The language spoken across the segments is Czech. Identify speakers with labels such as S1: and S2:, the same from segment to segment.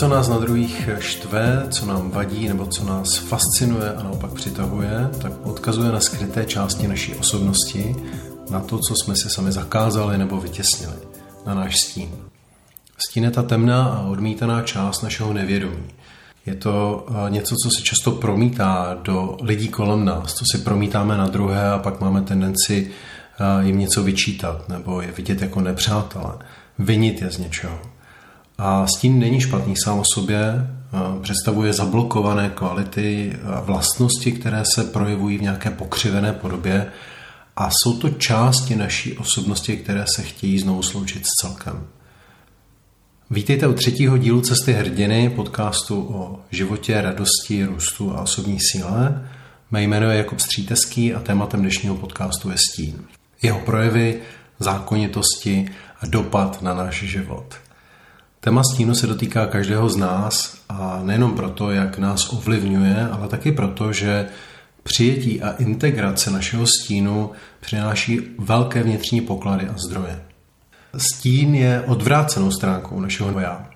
S1: Co nás na druhých štve, co nám vadí nebo co nás fascinuje a naopak přitahuje, tak odkazuje na skryté části naší osobnosti, na to, co jsme si sami zakázali nebo vytěsnili, na náš stín. Stín je ta temná a odmítaná část našeho nevědomí. Je to eh, něco, co se často promítá do lidí kolem nás, co si promítáme na druhé a pak máme tendenci eh, jim něco vyčítat nebo je vidět jako nepřátelé, vinit je z něčeho. A stín není špatný sám o sobě, představuje zablokované kvality a vlastnosti, které se projevují v nějaké pokřivené podobě a jsou to části naší osobnosti, které se chtějí znovu sloučit s celkem. Vítejte u třetího dílu Cesty hrdiny, podcastu o životě, radosti, růstu a osobní síle. Mé jméno je Jakub Stříteský a tématem dnešního podcastu je stín. Jeho projevy, zákonitosti a dopad na náš život – Téma stínu se dotýká každého z nás a nejenom proto, jak nás ovlivňuje, ale taky proto, že přijetí a integrace našeho stínu přináší velké vnitřní poklady a zdroje. Stín je odvrácenou stránkou našeho já.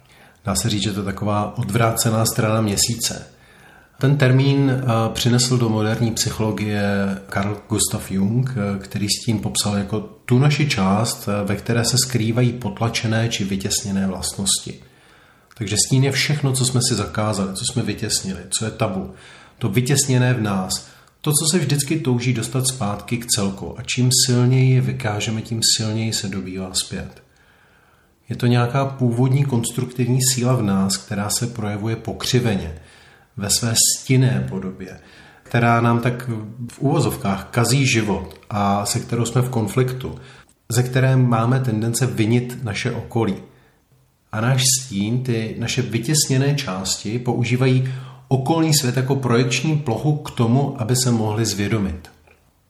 S1: Dá se říct, že to je taková odvrácená strana měsíce. Ten termín eh, přinesl do moderní psychologie Carl Gustav Jung, eh, který s tím popsal jako tu naši část, eh, ve které se skrývají potlačené či vytěsněné vlastnosti. Takže stín je všechno, co jsme si zakázali, co jsme vytěsnili, co je tabu. To vytěsněné v nás, to, co se vždycky touží dostat zpátky k celku a čím silněji je vykážeme, tím silněji se dobývá zpět. Je to nějaká původní konstruktivní síla v nás, která se projevuje pokřiveně – ve své stinné podobě, která nám tak v úvozovkách kazí život a se kterou jsme v konfliktu, ze které máme tendence vinit naše okolí. A náš stín, ty naše vytěsněné části, používají okolní svět jako projekční plochu k tomu, aby se mohli zvědomit.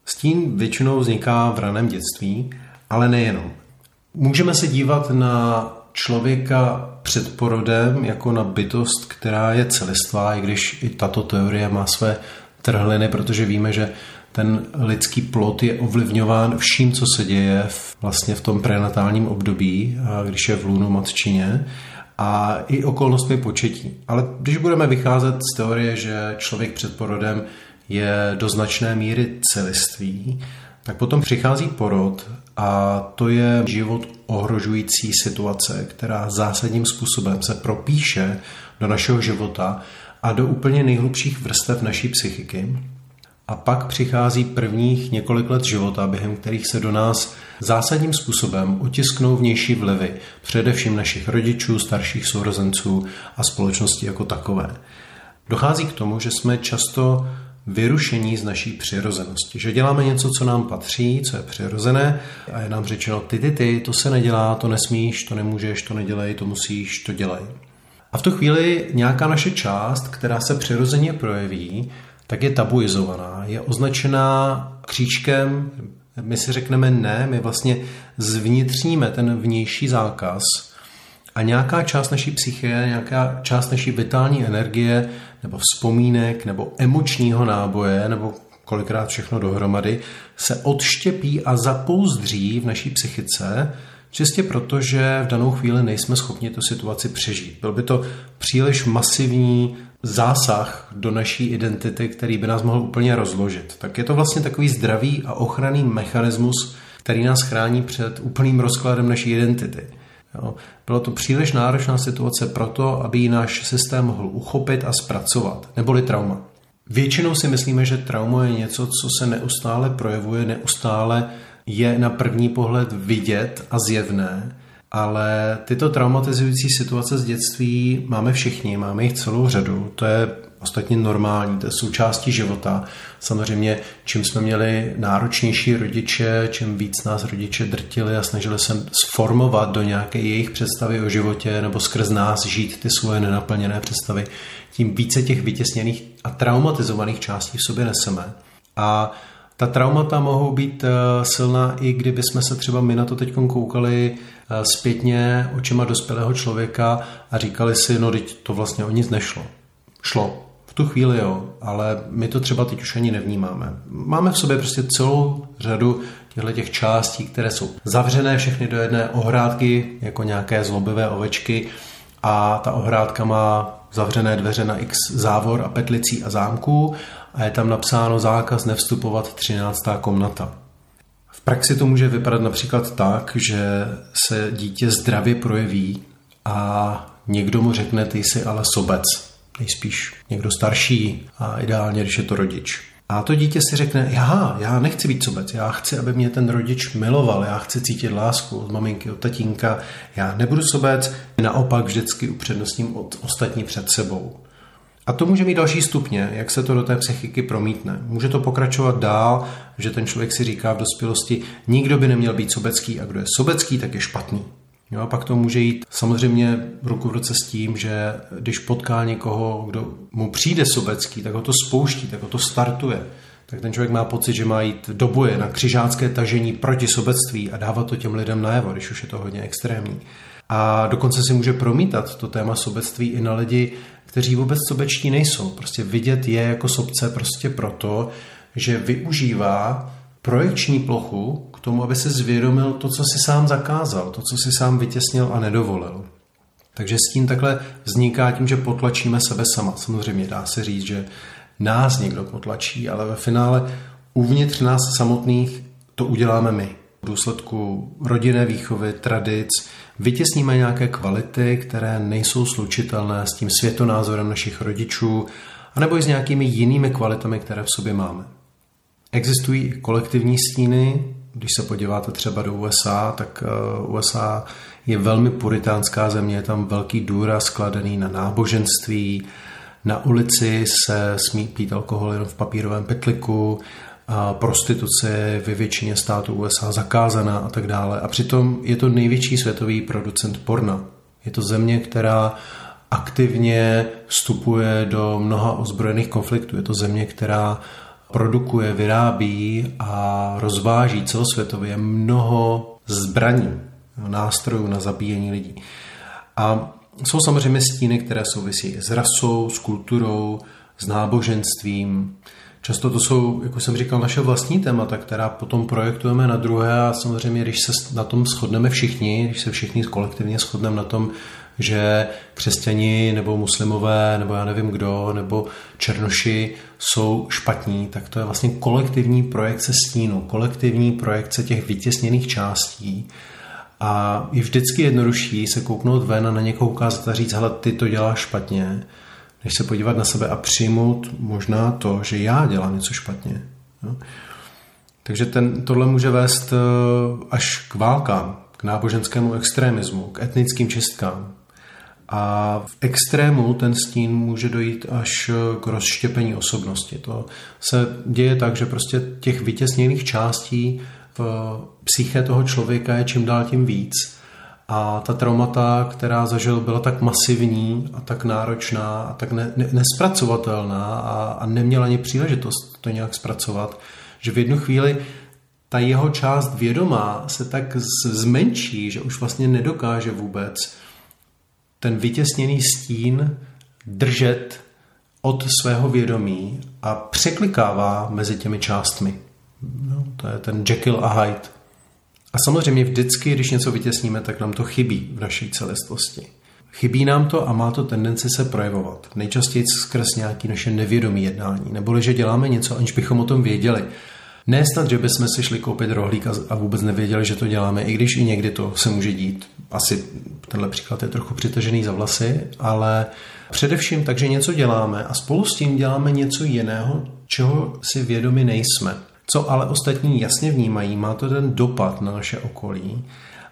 S1: Stín většinou vzniká v raném dětství, ale nejenom. Můžeme se dívat na člověka před porodem jako na bytost, která je celistvá, i když i tato teorie má své trhliny, protože víme, že ten lidský plot je ovlivňován vším, co se děje v, vlastně v tom prenatálním období, když je v lůnu matčině a i okolnostmi početí. Ale když budeme vycházet z teorie, že člověk před porodem je do značné míry celistvý, tak potom přichází porod a to je život ohrožující situace, která zásadním způsobem se propíše do našeho života a do úplně nejhlubších vrstev naší psychiky. A pak přichází prvních několik let života, během kterých se do nás zásadním způsobem utisknou vnější vlivy, především našich rodičů, starších sourozenců a společnosti jako takové. Dochází k tomu, že jsme často vyrušení z naší přirozenosti. Že děláme něco, co nám patří, co je přirozené a je nám řečeno ty, ty, ty, to se nedělá, to nesmíš, to nemůžeš, to nedělej, to musíš, to dělej. A v tu chvíli nějaká naše část, která se přirozeně projeví, tak je tabuizovaná, je označená kříčkem, my si řekneme ne, my vlastně zvnitřníme ten vnější zákaz a nějaká část naší psyche, nějaká část naší vitální energie nebo vzpomínek nebo emočního náboje nebo kolikrát všechno dohromady se odštěpí a zapouzdří v naší psychice, čistě proto, že v danou chvíli nejsme schopni tu situaci přežít. Byl by to příliš masivní zásah do naší identity, který by nás mohl úplně rozložit. Tak je to vlastně takový zdravý a ochranný mechanismus, který nás chrání před úplným rozkladem naší identity. Jo. Bylo to příliš náročná situace proto, aby ji náš systém mohl uchopit a zpracovat, neboli trauma. Většinou si myslíme, že trauma je něco, co se neustále projevuje, neustále je na první pohled vidět a zjevné, ale tyto traumatizující situace z dětství máme všichni, máme jich celou řadu. To je ostatně normální, to je součástí života. Samozřejmě, čím jsme měli náročnější rodiče, čím víc nás rodiče drtili a snažili se sformovat do nějaké jejich představy o životě nebo skrz nás žít ty svoje nenaplněné představy, tím více těch vytěsněných a traumatizovaných částí v sobě neseme. A ta traumata mohou být eh, silná i kdyby jsme se třeba my na to teď koukali eh, zpětně očima dospělého člověka a říkali si, no teď to vlastně o nic nešlo. Šlo, tu chvíli jo, ale my to třeba teď už ani nevnímáme. Máme v sobě prostě celou řadu těchto těch částí, které jsou zavřené všechny do jedné ohrádky, jako nějaké zlobivé ovečky a ta ohrádka má zavřené dveře na x závor a petlicí a zámků a je tam napsáno zákaz nevstupovat 13. komnata. V praxi to může vypadat například tak, že se dítě zdravě projeví a někdo mu řekne, ty jsi ale sobec, nejspíš někdo starší a ideálně, když je to rodič. A to dítě si řekne, já, já nechci být sobec, já chci, aby mě ten rodič miloval, já chci cítit lásku od maminky, od tatínka, já nebudu sobec, naopak vždycky upřednostním od ostatní před sebou. A to může mít další stupně, jak se to do té psychiky promítne. Může to pokračovat dál, že ten člověk si říká v dospělosti, nikdo by neměl být sobecký a kdo je sobecký, tak je špatný. Jo, a pak to může jít samozřejmě ruku v ruce s tím, že když potká někoho, kdo mu přijde sobecký, tak ho to spouští, tak ho to startuje. Tak ten člověk má pocit, že má jít do boje na křižácké tažení proti sobectví a dávat to těm lidem najevo, když už je to hodně extrémní. A dokonce si může promítat to téma sobectví i na lidi, kteří vůbec sobečtí nejsou. Prostě vidět je jako sobce prostě proto, že využívá projekční plochu k tomu, aby se zvědomil to, co si sám zakázal, to, co si sám vytěsnil a nedovolil. Takže s tím takhle vzniká tím, že potlačíme sebe sama. Samozřejmě dá se říct, že nás někdo potlačí, ale ve finále uvnitř nás samotných to uděláme my. V důsledku rodinné výchovy, tradic, vytěsníme nějaké kvality, které nejsou slučitelné s tím světonázorem našich rodičů, anebo i s nějakými jinými kvalitami, které v sobě máme. Existují kolektivní stíny, když se podíváte třeba do USA, tak eh, USA je velmi puritánská země, je tam velký důraz skladený na náboženství, na ulici se smí pít alkohol jenom v papírovém petliku, a prostituce ve většině států USA zakázaná a tak dále. A přitom je to největší světový producent porna. Je to země, která aktivně vstupuje do mnoha ozbrojených konfliktů. Je to země, která produkuje, vyrábí a rozváží celosvětově mnoho zbraní, nástrojů na zabíjení lidí. A jsou samozřejmě stíny, které souvisí s rasou, s kulturou, s náboženstvím. Často to jsou, jako jsem říkal, naše vlastní témata, která potom projektujeme na druhé a samozřejmě, když se na tom shodneme všichni, když se všichni kolektivně shodneme na tom, že křesťani nebo muslimové nebo já nevím kdo nebo černoši jsou špatní, tak to je vlastně kolektivní projekce stínu, kolektivní projekce těch vytěsněných částí a je vždycky jednodušší se kouknout ven a na někoho ukázat a říct, hele, ty to děláš špatně, než se podívat na sebe a přijmout možná to, že já dělám něco špatně. No? Takže ten, tohle může vést eh, až k válkám, k náboženskému extremismu, k etnickým čistkám, a v extrému ten stín může dojít až k rozštěpení osobnosti. To se děje tak, že prostě těch vytěsněných částí v psyché toho člověka je čím dál tím víc. A ta traumata, která zažil, byla tak masivní a tak náročná a tak ne, ne, nespracovatelná a, a neměla ani příležitost to nějak zpracovat, že v jednu chvíli ta jeho část vědomá se tak zmenší, že už vlastně nedokáže vůbec ten vytěsněný stín držet od svého vědomí a překlikává mezi těmi částmi. No, to je ten Jekyll a Hyde. A samozřejmě vždycky, když něco vytěsníme, tak nám to chybí v naší celistvosti. Chybí nám to a má to tendenci se projevovat. Nejčastěji skrz nějaký naše nevědomí jednání, neboli že děláme něco, aniž bychom o tom věděli. Ne snad, že bychom si šli koupit rohlík a vůbec nevěděli, že to děláme, i když i někdy to se může dít. Asi tenhle příklad je trochu přitažený za vlasy, ale především tak, že něco děláme a spolu s tím děláme něco jiného, čeho si vědomi nejsme. Co ale ostatní jasně vnímají, má to ten dopad na naše okolí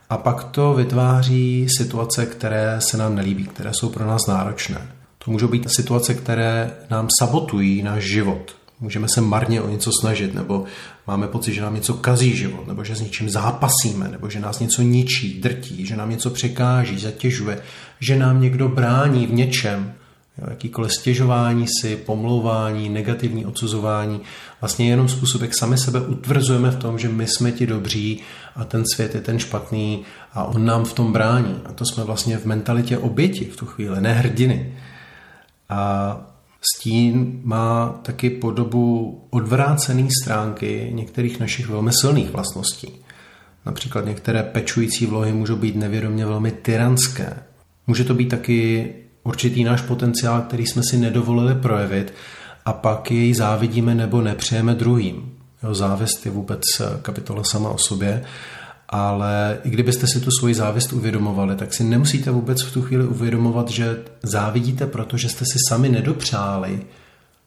S1: a pak to vytváří situace, které se nám nelíbí, které jsou pro nás náročné. To můžou být situace, které nám sabotují náš život, můžeme se marně o něco snažit, nebo máme pocit, že nám něco kazí život, nebo že s něčím zápasíme, nebo že nás něco ničí, drtí, že nám něco překáží, zatěžuje, že nám někdo brání v něčem, jo, jakýkoliv stěžování si, pomlouvání, negativní odsuzování, vlastně jenom způsob, jak sami sebe utvrzujeme v tom, že my jsme ti dobří a ten svět je ten špatný a on nám v tom brání. A to jsme vlastně v mentalitě oběti v tu chvíli, ne hrdiny. A Stín má taky podobu odvrácené stránky některých našich velmi silných vlastností. Například některé pečující vlohy můžou být nevědomě velmi tyranské. Může to být taky určitý náš potenciál, který jsme si nedovolili projevit a pak jej závidíme nebo nepřejeme druhým. Jo, závist je vůbec kapitola sama o sobě, ale i kdybyste si tu svoji závist uvědomovali, tak si nemusíte vůbec v tu chvíli uvědomovat, že závidíte, protože jste si sami nedopřáli.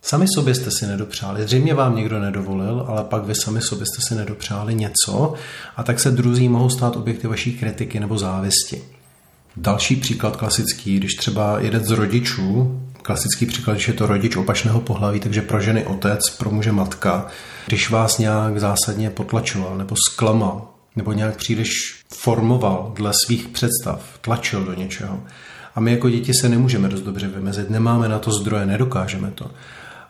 S1: Sami sobě jste si nedopřáli. Zřejmě vám někdo nedovolil, ale pak vy sami sobě jste si nedopřáli něco a tak se druzí mohou stát objekty vaší kritiky nebo závisti. Další příklad klasický, když třeba jeden z rodičů, klasický příklad, když je to rodič opačného pohlaví, takže pro ženy otec, pro muže matka, když vás nějak zásadně potlačoval nebo zklamal, nebo nějak příliš formoval dle svých představ, tlačil do něčeho. A my jako děti se nemůžeme dost dobře vymezit, nemáme na to zdroje, nedokážeme to.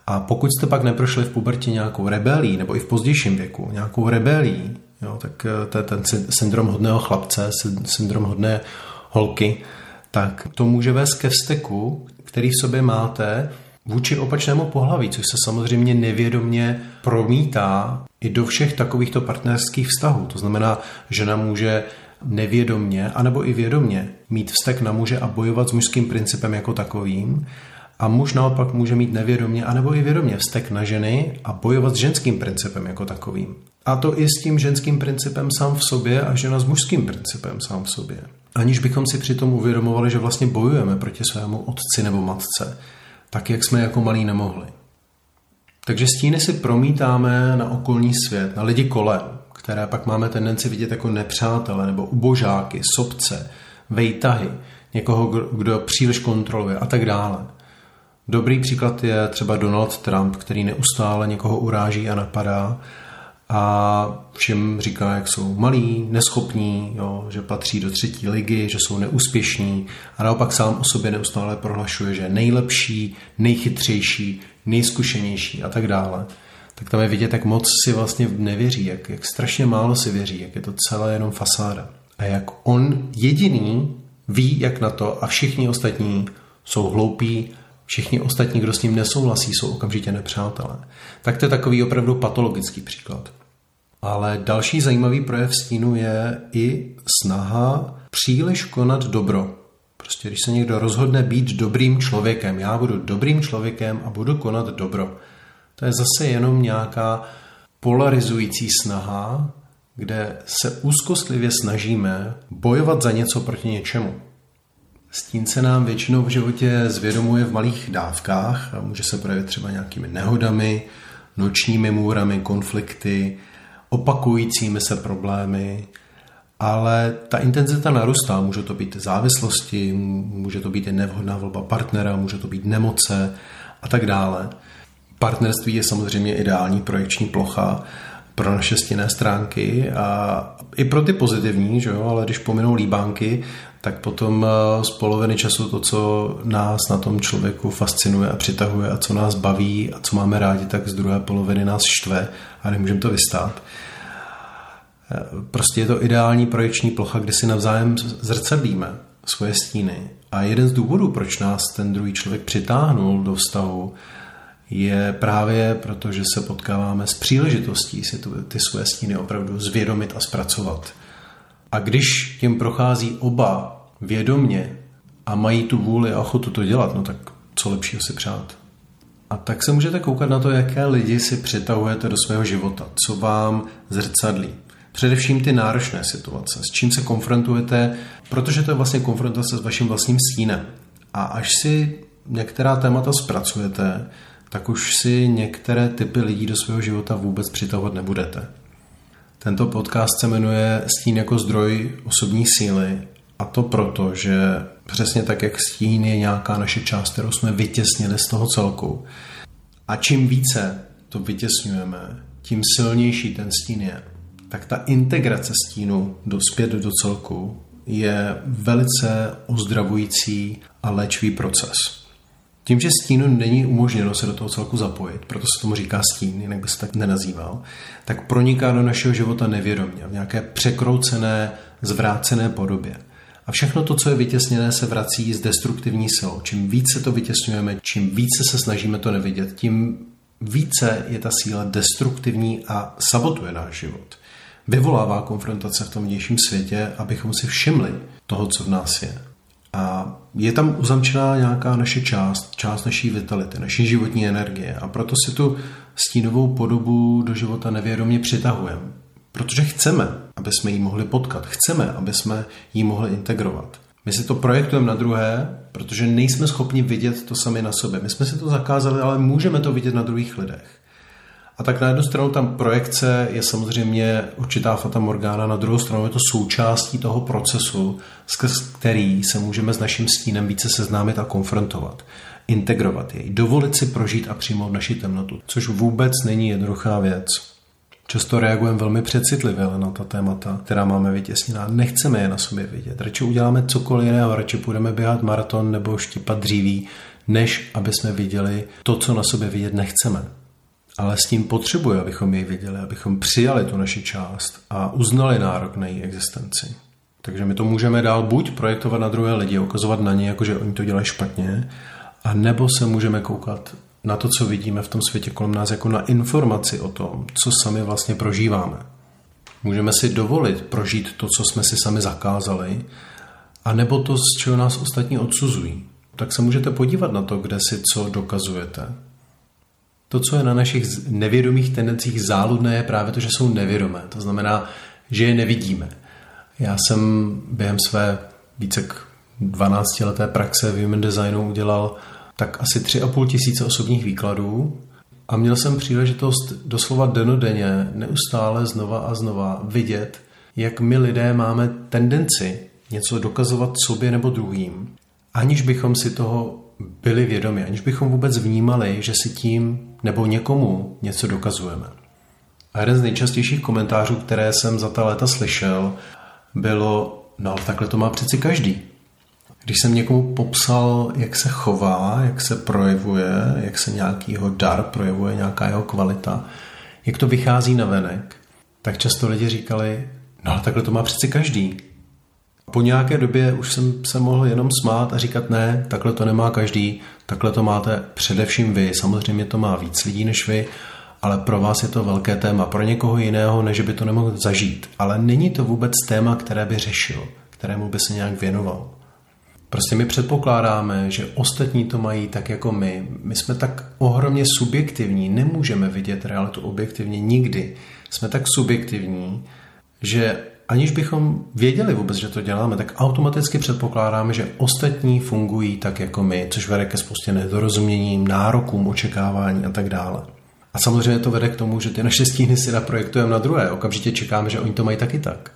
S1: A pokud jste pak neprošli v pubertě nějakou rebelí, nebo i v pozdějším věku, nějakou rebelí, jo, tak eh, to je ten syndrom hodného chlapce, syndrom hodné holky, tak to může vést ke vzteku, který v sobě máte vůči opačnému pohlaví, což se samozřejmě nevědomně promítá i do všech takovýchto partnerských vztahů. To znamená, žena může nevědomně, anebo i vědomně mít vztek na muže a bojovat s mužským principem jako takovým, a muž naopak může mít nevědomně, anebo i vědomně vztek na ženy a bojovat s ženským principem jako takovým. A to i s tím ženským principem sám v sobě a žena s mužským principem sám v sobě. Aniž bychom si přitom uvědomovali, že vlastně bojujeme proti svému otci nebo matce, tak jak jsme jako malí nemohli. Takže stíny si promítáme na okolní svět, na lidi kolem, které pak máme tendenci vidět jako nepřátele nebo ubožáky, sobce, vejtahy, někoho, kdo příliš kontroluje a tak dále. Dobrý příklad je třeba Donald Trump, který neustále někoho uráží a napadá a všem říká, jak jsou malí, neschopní, jo, že patří do třetí ligy, že jsou neúspěšní a naopak sám o sobě neustále prohlašuje, že je nejlepší, nejchytřejší, nejzkušenější a tak dále. Tak tam je vidět, jak moc si vlastně nevěří, jak, jak strašně málo si věří, jak je to celé jenom fasáda. A jak on jediný ví, jak na to a všichni ostatní jsou hloupí, všichni ostatní, kdo s ním nesouhlasí, jsou okamžitě nepřátelé. Tak to je takový opravdu patologický příklad. Ale další zajímavý projev stínu je i snaha příliš konat dobro. Prostě když se někdo rozhodne být dobrým člověkem, já budu dobrým člověkem a budu konat dobro. To je zase jenom nějaká polarizující snaha, kde se úzkostlivě snažíme bojovat za něco proti něčemu. Stín se nám většinou v životě zvědomuje v malých dávkách a může se projevit třeba nějakými nehodami, nočními můrami, konflikty, opakujícími se problémy, ale ta intenzita narůstá. Může to být závislosti, může to být i nevhodná volba partnera, může to být nemoce a tak dále. Partnerství je samozřejmě ideální projekční plocha pro naše stěné stránky a i pro ty pozitivní, že jo? ale když pominou líbánky, tak potom eh, z poloviny času to, co nás na tom člověku fascinuje a přitahuje a co nás baví a co máme rádi, tak z druhé poloviny nás štve a nemůžeme to vystát. Eh, prostě je to ideální projekční plocha, kde si navzájem zrcadlíme svoje stíny. A jeden z důvodů, proč nás ten druhý člověk přitáhnul do vztahu, je právě proto, že se potkáváme s příležitostí si ty svoje stíny opravdu zvědomit a zpracovat. A když tím prochází oba vědomně a mají tu vůli a ochotu to dělat, no tak co lepšího si přát. A tak se můžete koukat na to, jaké lidi si přitahujete do svého života, co vám zrcadlí. Především ty náročné situace, s čím se konfrontujete, protože to je vlastně konfrontace s vaším vlastním stínem. A až si některá témata zpracujete, tak už si některé typy lidí do svého života vůbec přitahovat nebudete. Tento podcast se jmenuje Stín jako zdroj osobní síly a to proto, že přesně tak, jak stín je nějaká naše část, kterou jsme vytěsnili z toho celku. A čím více to vytěsňujeme, tím silnější ten stín je. Tak ta integrace stínu do zpět do celku je velice ozdravující a léčivý proces. Tím, že stínu není umožněno se do toho celku zapojit, proto se tomu říká stín, jinak by se tak nenazýval, tak proniká do našeho života nevědomě, v nějaké překroucené, zvrácené podobě. A všechno to, co je vytěsněné, se vrací s destruktivní silou. Čím více to vytěsňujeme, čím více se snažíme to nevidět, tím více je ta síla destruktivní a sabotuje náš život. Vyvolává konfrontace v tom vnějším světě, abychom si všimli toho, co v nás je. A je tam uzamčená nějaká naše část, část naší vitality, naší životní energie. A proto si tu stínovou podobu do života nevědomě přitahujeme. Protože chceme, aby jsme ji mohli potkat. Chceme, aby jsme ji mohli integrovat. My si to projektujeme na druhé, protože nejsme schopni vidět to sami na sobě. My jsme si to zakázali, ale můžeme to vidět na druhých lidech. A tak na jednu stranu tam projekce je samozřejmě určitá fata morgána, na druhou stranu je to součástí toho procesu, skrz který se můžeme s naším stínem více seznámit a konfrontovat, integrovat jej, dovolit si prožít a přijmout naši temnotu, což vůbec není jednoduchá věc. Často reagujeme velmi přecitlivě na ta témata, která máme vytěsněná. Nechceme je na sobě vidět. Radši uděláme cokoliv jiného, radši půjdeme běhat maraton nebo štípat dříví, než aby jsme viděli to, co na sobě vidět nechceme ale s tím potřebuje, abychom ji viděli, abychom přijali tu naši část a uznali nárok na její existenci. Takže my to můžeme dál buď projektovat na druhé lidi, ukazovat na ně, jako že oni to dělají špatně, a nebo se můžeme koukat na to, co vidíme v tom světě kolem nás, jako na informaci o tom, co sami vlastně prožíváme. Můžeme si dovolit prožít to, co jsme si sami zakázali, a nebo to, z čeho nás ostatní odsuzují. Tak se můžete podívat na to, kde si co dokazujete. To, co je na našich nevědomých tendencích záludné, je právě to, že jsou nevědomé. To znamená, že je nevidíme. Já jsem během své více k 12 leté praxe v human designu udělal tak asi 3,5 tisíce osobních výkladů a měl jsem příležitost doslova denodenně neustále znova a znova vidět, jak my lidé máme tendenci něco dokazovat sobě nebo druhým, aniž bychom si toho byli vědomi, aniž bychom vůbec vnímali, že si tím nebo někomu něco dokazujeme. A jeden z nejčastějších komentářů, které jsem za ta léta slyšel, bylo, no ale takhle to má přeci každý. Když jsem někomu popsal, jak se chová, jak se projevuje, jak se nějakýho dar projevuje, nějaká jeho kvalita, jak to vychází na venek, tak často lidi říkali, no ale takhle to má přeci každý. Po nějaké době už jsem se mohl jenom smát a říkat ne, takhle to nemá každý, takhle to máte především vy. Samozřejmě to má víc lidí než vy, ale pro vás je to velké téma. Pro někoho jiného, než by to nemohl zažít. Ale není to vůbec téma, které by řešil, kterému by se nějak věnoval. Prostě my předpokládáme, že ostatní to mají tak jako my. My jsme tak ohromně subjektivní, nemůžeme vidět realitu objektivně nikdy. Jsme tak subjektivní, že aniž bychom věděli vůbec, že to děláme, tak automaticky předpokládáme, že ostatní fungují tak jako my, což vede ke spoustě nedorozuměním, nárokům, očekávání a tak dále. A samozřejmě to vede k tomu, že ty naše stíny si naprojektujeme na druhé. Okamžitě čekáme, že oni to mají taky tak.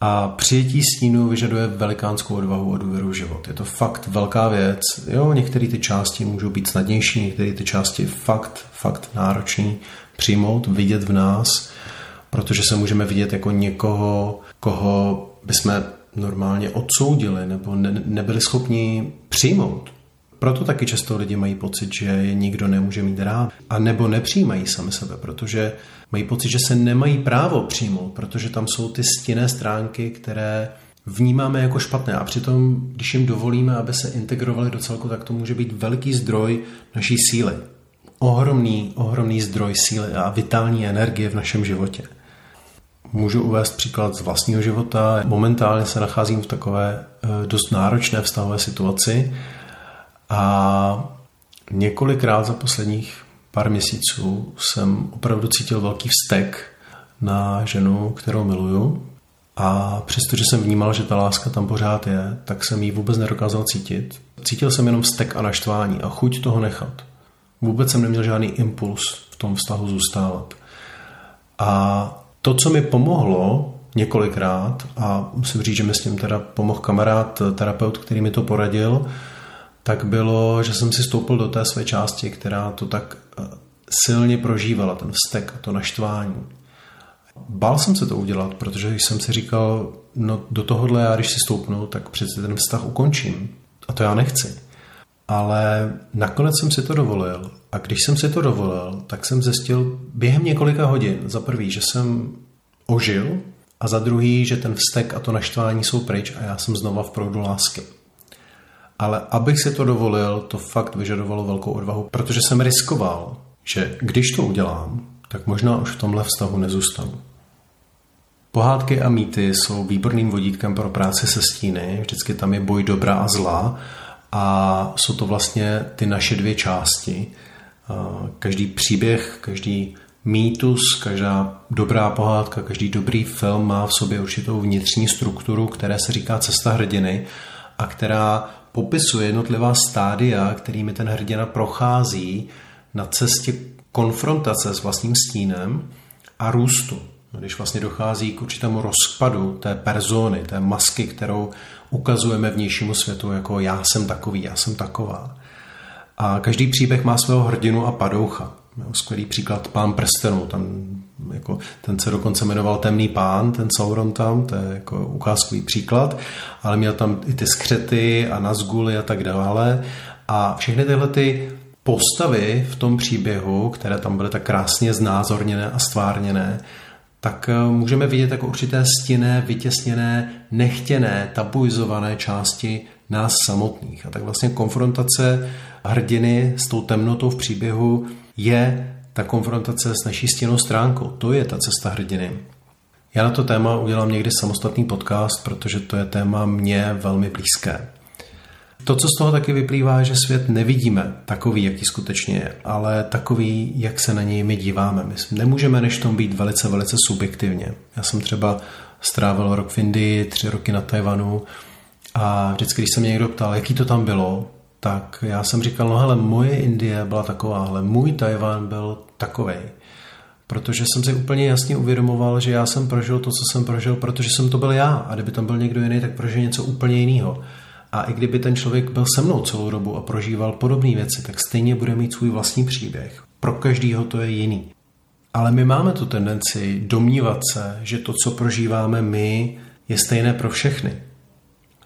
S1: A přijetí stínu vyžaduje velikánskou odvahu a důvěru v život. Je to fakt velká věc. Jo, některé ty části můžou být snadnější, některé ty části fakt, fakt náročný přijmout, vidět v nás, protože se můžeme vidět jako někoho, koho bychom normálně odsoudili nebo ne, nebyli schopni přijmout. Proto taky často lidi mají pocit, že je nikdo nemůže mít rád. A nebo nepřijímají sami sebe, protože mají pocit, že se nemají právo přijmout, protože tam jsou ty stinné stránky, které vnímáme jako špatné. A přitom, když jim dovolíme, aby se integrovali do celku, tak to může být velký zdroj naší síly. Ohromný, ohromný zdroj síly a vitální energie v našem životě. Můžu uvést příklad z vlastního života. Momentálně se nacházím v takové eh, dost náročné vztahové situaci a několikrát za posledních pár měsíců jsem opravdu cítil velký vztek na ženu, kterou miluju. A přestože jsem vnímal, že ta láska tam pořád je, tak jsem ji vůbec nedokázal cítit. Cítil jsem jenom vztek a naštvání a chuť toho nechat. Vůbec jsem neměl žádný impuls v tom vztahu zůstávat. A to, co mi pomohlo několikrát, a musím říct, že mi s tím teda pomohl kamarád, terapeut, který mi to poradil, tak bylo, že jsem si stoupil do té své části, která to tak eh, silně prožívala, ten vztek to naštvání. Bál jsem se to udělat, protože jsem si říkal, no do tohohle já, když si stoupnu, tak přece ten vztah ukončím. A to já nechci. Ale nakonec jsem si to dovolil. A když jsem si to dovolil, tak jsem zjistil během několika hodin, za prvý, že jsem ožil a za druhý, že ten vztek a to naštvání jsou pryč a já jsem znova v proudu lásky. Ale abych si to dovolil, to fakt vyžadovalo velkou odvahu, protože jsem riskoval, že když to udělám, tak možná už v tomhle vztahu nezůstanu. Pohádky a mýty jsou výborným vodítkem pro práci se stíny. Vždycky tam je boj dobra a zla a jsou to vlastně ty naše dvě části. Každý příběh, každý mýtus, každá dobrá pohádka, každý dobrý film má v sobě určitou vnitřní strukturu, které se říká cesta hrdiny a která popisuje jednotlivá stádia, kterými ten hrdina prochází na cestě konfrontace s vlastním stínem a růstu. Když vlastně dochází k určitému rozpadu té persony, té masky, kterou ukazujeme vnějšímu světu jako já jsem takový, já jsem taková. A každý příběh má svého hrdinu a padoucha. Skvělý příklad Pán prstenů, tam jako, ten se dokonce jmenoval Temný pán, ten Sauron tam, to je jako ukázkový příklad, ale měl tam i ty skřety a nazguly a tak dále. A všechny tyhle ty postavy v tom příběhu, které tam byly tak krásně znázorněné a stvárněné, tak eh, můžeme vidět jako určité stinné, vytěsněné, nechtěné, tabuizované části nás samotných. A tak vlastně konfrontace hrdiny s tou temnotou v příběhu je ta konfrontace s naší stěnou stránkou. To je ta cesta hrdiny. Já na to téma udělám někdy samostatný podcast, protože to je téma mě velmi blízké. To, co z toho taky vyplývá, že svět nevidíme takový, jaký skutečně je, ale takový, jak se na něj my díváme. My nemůžeme než tom být velice, velice subjektivně. Já jsem třeba strávil rok v Indii, tři roky na Tajvanu a vždycky, když se mě někdo ptal, jaký to tam bylo, tak já jsem říkal, no hele, moje Indie byla taková, ale můj Tajvan byl takovej. Protože jsem si úplně jasně uvědomoval, že já jsem prožil to, co jsem prožil, protože jsem to byl já. A kdyby tam byl někdo jiný, tak prožil něco úplně jiného. A i kdyby ten člověk byl se mnou celou dobu a prožíval podobné věci, tak stejně bude mít svůj vlastní příběh. Pro každýho to je jiný. Ale my máme tu tendenci domnívat se, že to, co prožíváme my, je stejné pro všechny.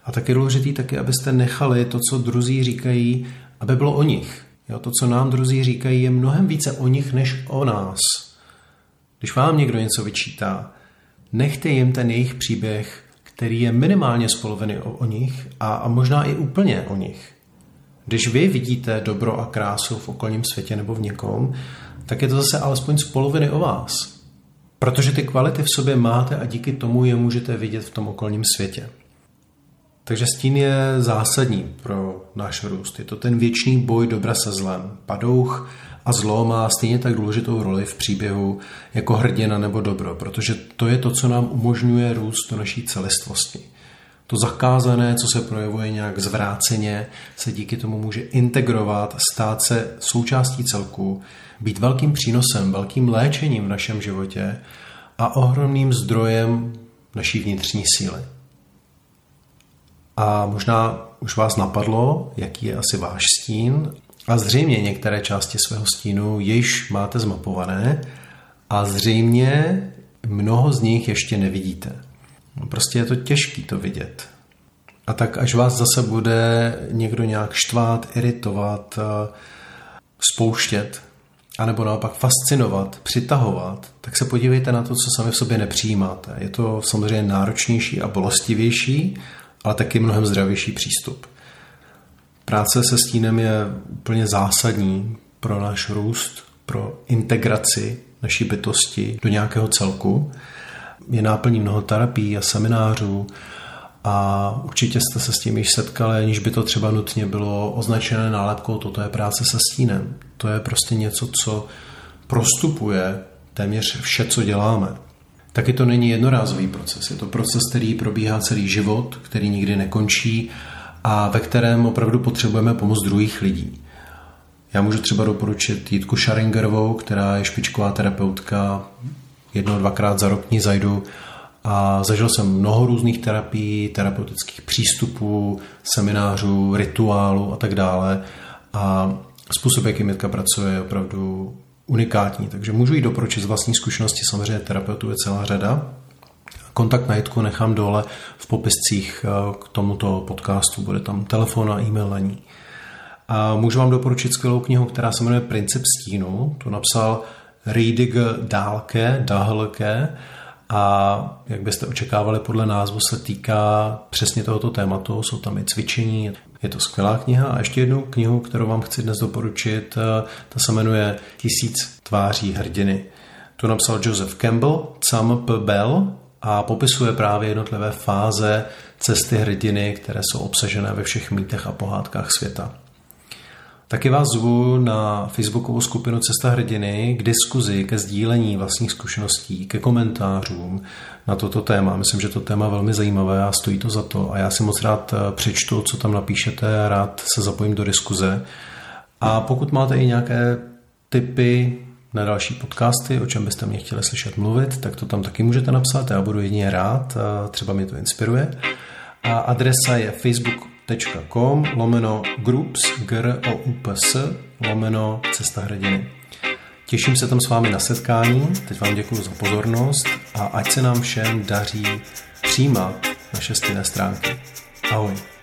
S1: A tak je důležité taky, abyste nechali to, co druzí říkají, aby bylo o nich. Jo, to, co nám druzí říkají, je mnohem více o nich, než o nás. Když vám někdo něco vyčítá, nechte jim ten jejich příběh který je minimálně z poloviny o, o nich a, a možná i úplně o nich. Když vy vidíte dobro a krásu v okolním světě nebo v někom, tak je to zase alespoň z poloviny o vás. Protože ty kvality v sobě máte a díky tomu je můžete vidět v tom okolním světě. Takže stín je zásadní pro náš růst. Je to ten věčný boj dobra se zlem. Padouch a zlo má stejně tak důležitou roli v příběhu jako hrdina nebo dobro, protože to je to, co nám umožňuje růst do naší celistvosti. To zakázané, co se projevuje nějak zvráceně, se díky tomu může integrovat, stát se součástí celku, být velkým přínosem, velkým léčením v našem životě a ohromným zdrojem naší vnitřní síly. A možná už vás napadlo, jaký je asi váš stín a zřejmě některé části svého stínu již máte zmapované a zřejmě mnoho z nich ještě nevidíte. No, prostě je to těžké to vidět. A tak až vás zase bude někdo nějak štvát, iritovat, eh, spouštět, anebo naopak fascinovat, přitahovat, tak se podívejte na to, co sami v sobě nepřijímáte. Je to samozřejmě náročnější a bolestivější, ale taky mnohem zdravější přístup. Práce se stínem je úplně zásadní pro náš růst, pro integraci naší bytosti do nějakého celku. Je náplní mnoho terapií a seminářů a určitě jste se s tím již setkali, aniž by to třeba nutně bylo označené nálepkou, toto je práce se stínem. To je prostě něco, co prostupuje téměř vše, co děláme. Taky to není jednorázový proces. Je to proces, který probíhá celý život, který nikdy nekončí a ve kterém opravdu potřebujeme pomoc druhých lidí. Já můžu třeba doporučit Jitku Šaringerovou, která je špičková terapeutka, jedno, dvakrát za rok ní zajdu a zažil jsem mnoho různých terapií, terapeutických přístupů, seminářů, rituálů a tak dále. A způsob, jakým Jitka pracuje, je opravdu unikátní. Takže můžu jí doporučit z vlastní zkušenosti, samozřejmě terapeutů je celá řada. Kontakt na Jitku nechám dole v popiscích eh, k tomuto podcastu, bude tam telefon a e-mail na ní. A můžu vám doporučit skvělou knihu, která se jmenuje Princip stínu. To napsal Riedig Dálke, Dahlke a jak byste očekávali podle názvu se týká přesně tohoto tématu. Jsou tam i cvičení, je to skvělá kniha. A ještě jednu knihu, kterou vám chci dnes doporučit, eh, ta se jmenuje Tisíc tváří hrdiny. Tu napsal Joseph Campbell, Sam P. Bell a popisuje právě jednotlivé fáze cesty hrdiny, které jsou obsažené ve všech mýtech a pohádkách světa. Taky vás zvu na facebookovou skupinu Cesta hrdiny k diskuzi, ke sdílení vlastních zkušeností, ke komentářům na toto téma. Myslím, že to téma je velmi zajímavé a stojí to za to. A já si moc rád eh, přečtu, co tam napíšete rád se zapojím do diskuze. A pokud máte i nějaké typy na další podcasty, o čem byste mě chtěli slyšet mluvit, tak to tam taky můžete napsat, já budu jedině rád, třeba mě to inspiruje. A adresa je facebook.com lomeno groups g o u p s lomeno cesta hrdiny. Těším se tam s vámi na setkání, teď vám děkuji za pozornost a ať se nám všem daří přijímat naše stejné stránky. Ahoj.